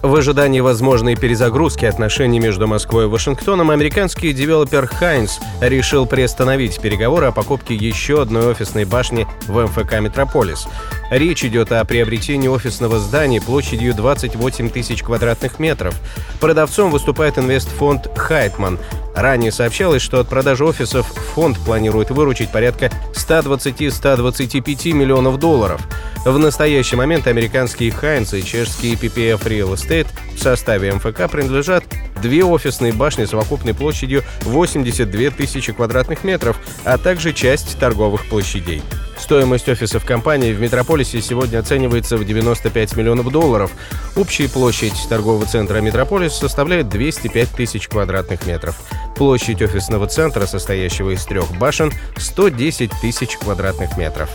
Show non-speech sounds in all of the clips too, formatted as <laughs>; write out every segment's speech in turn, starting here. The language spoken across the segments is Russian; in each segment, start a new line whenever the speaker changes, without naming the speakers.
В ожидании возможной перезагрузки отношений между Москвой и Вашингтоном американский девелопер Hines решил приостановить переговоры о покупке еще одной офисной башни в МФК «Метрополис». Речь идет о приобретении офисного здания площадью 28 тысяч квадратных метров. Продавцом выступает инвестфонд «Хайтман». Ранее сообщалось, что от продажи офисов фонд планирует выручить порядка 120-125 миллионов долларов. В настоящий момент американские Хайнс и чешские PPF Real Estate в составе МФК принадлежат две офисные башни совокупной площадью 82 тысячи квадратных метров, а также часть торговых площадей. Стоимость офисов компании в Метрополисе сегодня оценивается в 95 миллионов долларов. Общая площадь торгового центра «Метрополис» составляет 205 тысяч квадратных метров. Площадь офисного центра, состоящего из трех башен, 110 тысяч квадратных метров.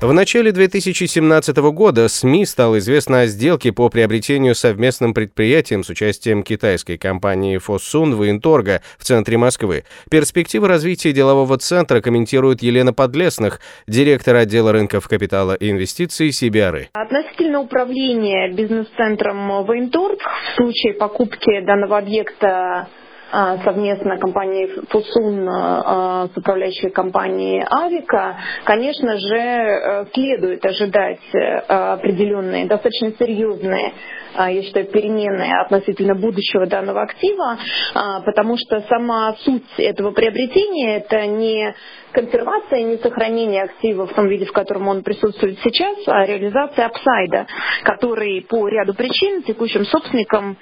В начале 2017 года СМИ стало известно о сделке по приобретению совместным предприятием с участием китайской компании Fosun Военторга в центре Москвы. Перспективы развития делового центра комментирует Елена Подлесных, директор отдела рынков капитала и инвестиций CBRE.
Относительно управления бизнес-центром Военторг в случае покупки данного объекта совместно компании Фусун а, с управляющей компанией Авика, конечно же, э, следует ожидать э, определенные, достаточно серьезные я считаю, переменные относительно будущего данного актива, а, потому что сама суть этого приобретения – это не консервация, не сохранение актива в том виде, в котором он присутствует сейчас, а реализация апсайда, который по ряду причин текущим собственникам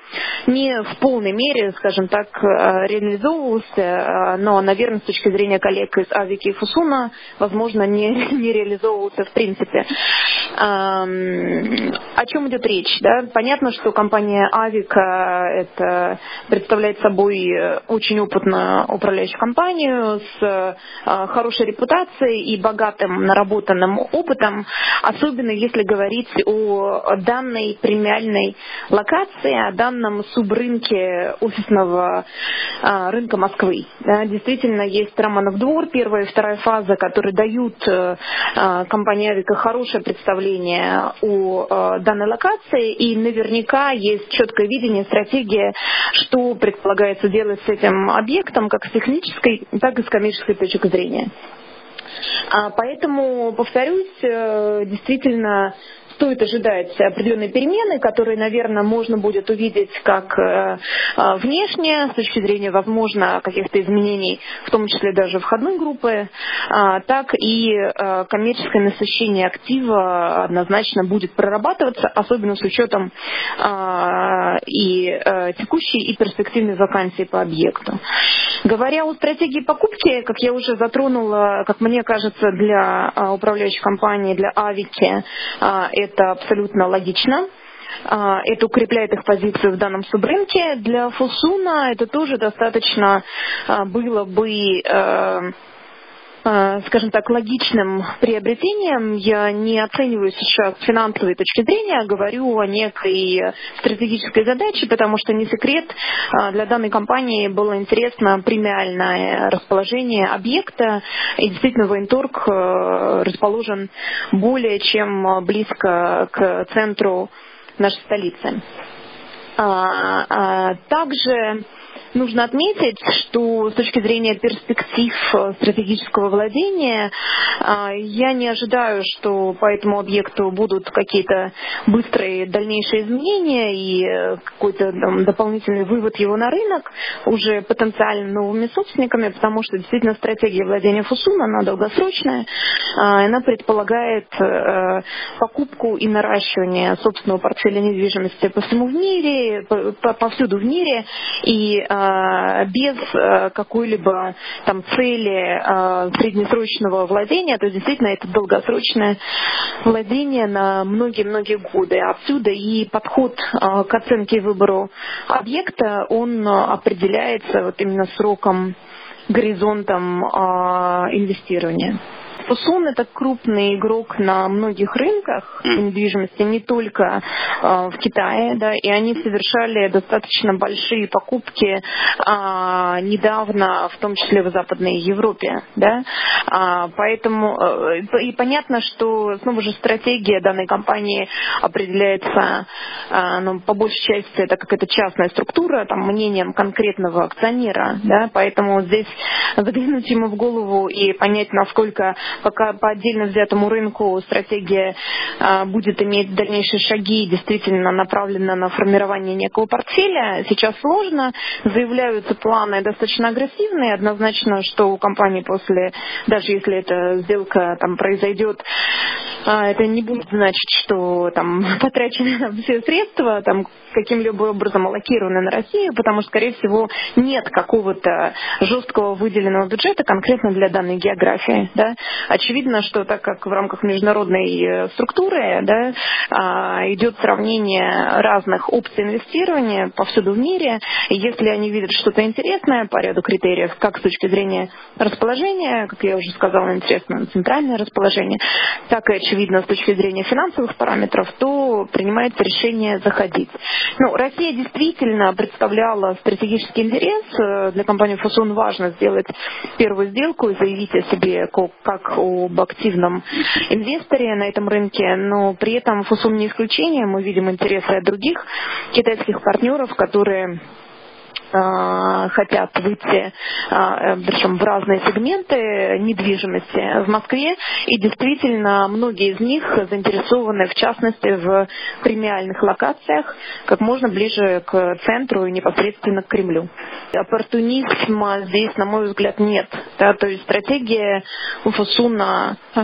не в полной мере, скажем так, э, реализовывался, э, но, наверное, с точки зрения коллег из Авики и Фусуна, возможно, не, <laughs> не реализовывался в принципе. О чем идет речь? Да? Понятно, что компания Авика это представляет собой очень опытную управляющую компанию с э, хорошей репутацией и богатым наработанным опытом, особенно если говорить о данной премиальной локации, о данном субрынке офисного а, рынка Москвы. Действительно, есть Романов двор, первая и вторая фаза, которые дают а, компании Авика хорошее представление о а, данной локации, и наверняка есть четкое видение, стратегия, что предполагается делать с этим объектом, как с технической, так и с коммерческой точки зрения. Поэтому, повторюсь, э, действительно стоит ожидать определенные перемены, которые, наверное, можно будет увидеть как э, э, внешне, с точки зрения, возможно, каких-то изменений, в том числе даже входной группы, а, так и э, коммерческое насыщение актива однозначно будет прорабатываться, особенно с учетом а, и текущей, и перспективной вакансии по объекту. Говоря о стратегии покупки, как я уже затронула, как мне кажется, для управляющей компании, для Авики, это абсолютно логично. А, это укрепляет их позицию в данном субрынке. Для Фусуна это тоже достаточно а, было бы э, скажем так, логичным приобретением. Я не оцениваю сейчас финансовой точки зрения, говорю о некой стратегической задаче, потому что не секрет, э, для данной компании было интересно премиальное расположение объекта, и действительно военторг э, расположен более чем близко к центру нашей столицы. А, а, также Нужно отметить, что с точки зрения перспектив э, стратегического владения, а, я не ожидаю, что по этому объекту будут какие-то быстрые дальнейшие изменения и э, какой-то дополнительный вывод его на рынок уже потенциально новыми собственниками, потому что действительно стратегия владения Фусуна, она долгосрочная, а, она предполагает э, покупку и наращивание собственного портфеля недвижимости по всему в мире, повсюду в мире, и без э, какой-либо там цели э, среднесрочного владения, то действительно это долгосрочное владение на многие-многие годы. Отсюда и подход к оценке и выбору объекта, он определяется вот именно сроком горизонтом инвестирования. Фусун это крупный игрок на многих рынках недвижимости, не только э, в Китае, да, и они совершали достаточно большие покупки э, недавно, в том числе в Западной Европе, да, а, поэтому э, и понятно, что снова же стратегия данной компании определяется, э, ну, по большей части это какая-то частная структура, там мнением конкретного акционера, да, поэтому здесь <laughs> заглянуть ему в голову и понять, насколько пока по отдельно взятому рынку стратегия а, будет иметь дальнейшие шаги, действительно направлена на формирование некого портфеля, сейчас сложно. Заявляются планы достаточно агрессивные. Однозначно, что у компании после, даже если эта сделка там произойдет, а, это не будет значить, что там <laughs> потрачены все средства там каким-либо образом аллокированы на Россию, потому что, скорее всего, нет какого-то жесткого выделенного бюджета конкретно для данной географии. Да? Очевидно, что так как в рамках международной э, структуры да, а, идет сравнение разных опций инвестирования повсюду в мире, если они видят что-то интересное по ряду критериев, как с точки зрения расположения, как я уже сказала, интересно центральное расположение, так и очевидно с точки зрения финансовых параметров, то принимается решение заходить. Ну, Россия действительно представляла стратегический интерес. Э, для компании Фусун важно сделать первую сделку и заявить о себе как об активном инвесторе на этом рынке, но при этом Фусун не исключение. Мы видим интересы от других китайских партнеров, которые Э, хотят выйти, э, причем в разные сегменты недвижимости в Москве, и действительно многие из них заинтересованы, в частности, в премиальных локациях, как можно ближе к центру и непосредственно к Кремлю. Оппортунизма здесь, на мой взгляд, нет. Да, то есть стратегия у Фасуна э,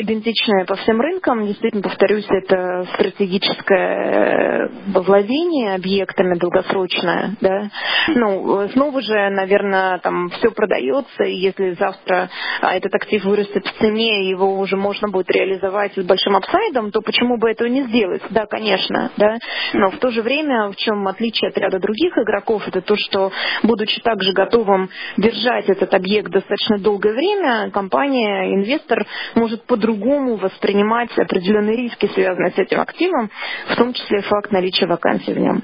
идентичная по всем рынкам. Действительно, повторюсь, это стратегическое владение объектами долгосрочное, да, ну, снова же, наверное, там все продается, и если завтра а, этот актив вырастет в цене, его уже можно будет реализовать с большим апсайдом, то почему бы этого не сделать? Да, конечно, да. Но в то же время, в чем отличие от ряда других игроков, это то, что, будучи также готовым держать этот объект достаточно долгое время, компания, инвестор может по-другому воспринимать определенные риски, связанные с этим активом, в том числе факт наличия вакансий в нем.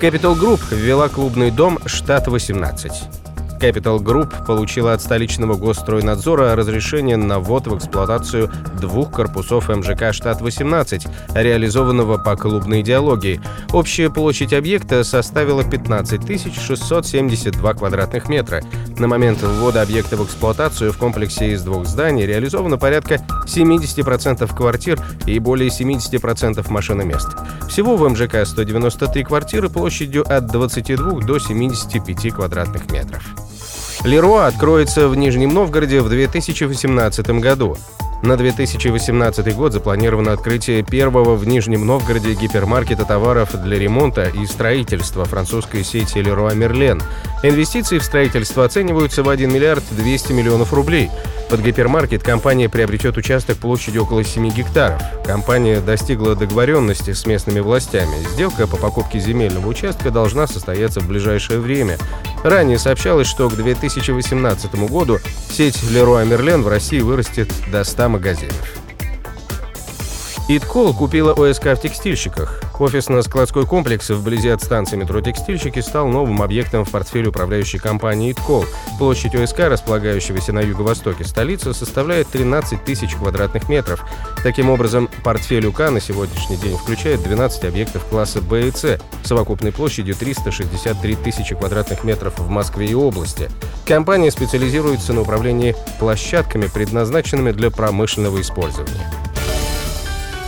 Capital Group ввела клубный дом «Штат 18». Capital Group получила от столичного госстройнадзора разрешение на ввод в эксплуатацию двух корпусов МЖК «Штат-18», реализованного по клубной идеологии. Общая площадь объекта составила 15 672 квадратных метра. На момент ввода объекта в эксплуатацию в комплексе из двух зданий реализовано порядка 70% квартир и более 70% машиномест. Всего в МЖК 193 квартиры площадью от 22 до 75 квадратных метров. Леруа откроется в Нижнем Новгороде в 2018 году. На 2018 год запланировано открытие первого в Нижнем Новгороде гипермаркета товаров для ремонта и строительства французской сети Leroy Merlin. Инвестиции в строительство оцениваются в 1 миллиард 200 миллионов рублей. Под гипермаркет компания приобретет участок площадью около 7 гектаров. Компания достигла договоренности с местными властями. Сделка по покупке земельного участка должна состояться в ближайшее время. Ранее сообщалось, что к 2018 году сеть Leroy Merlin в России вырастет до 100 магазинов. Иткол купила ОСК в текстильщиках. Офисно-складской комплекс вблизи от станции метро «Текстильщики» стал новым объектом в портфеле управляющей компании «Иткол». Площадь ОСК, располагающегося на юго-востоке столицы, составляет 13 тысяч квадратных метров. Таким образом, портфель УК на сегодняшний день включает 12 объектов класса Б и С, совокупной площадью 363 тысячи квадратных метров в Москве и области. Компания специализируется на управлении площадками, предназначенными для промышленного использования.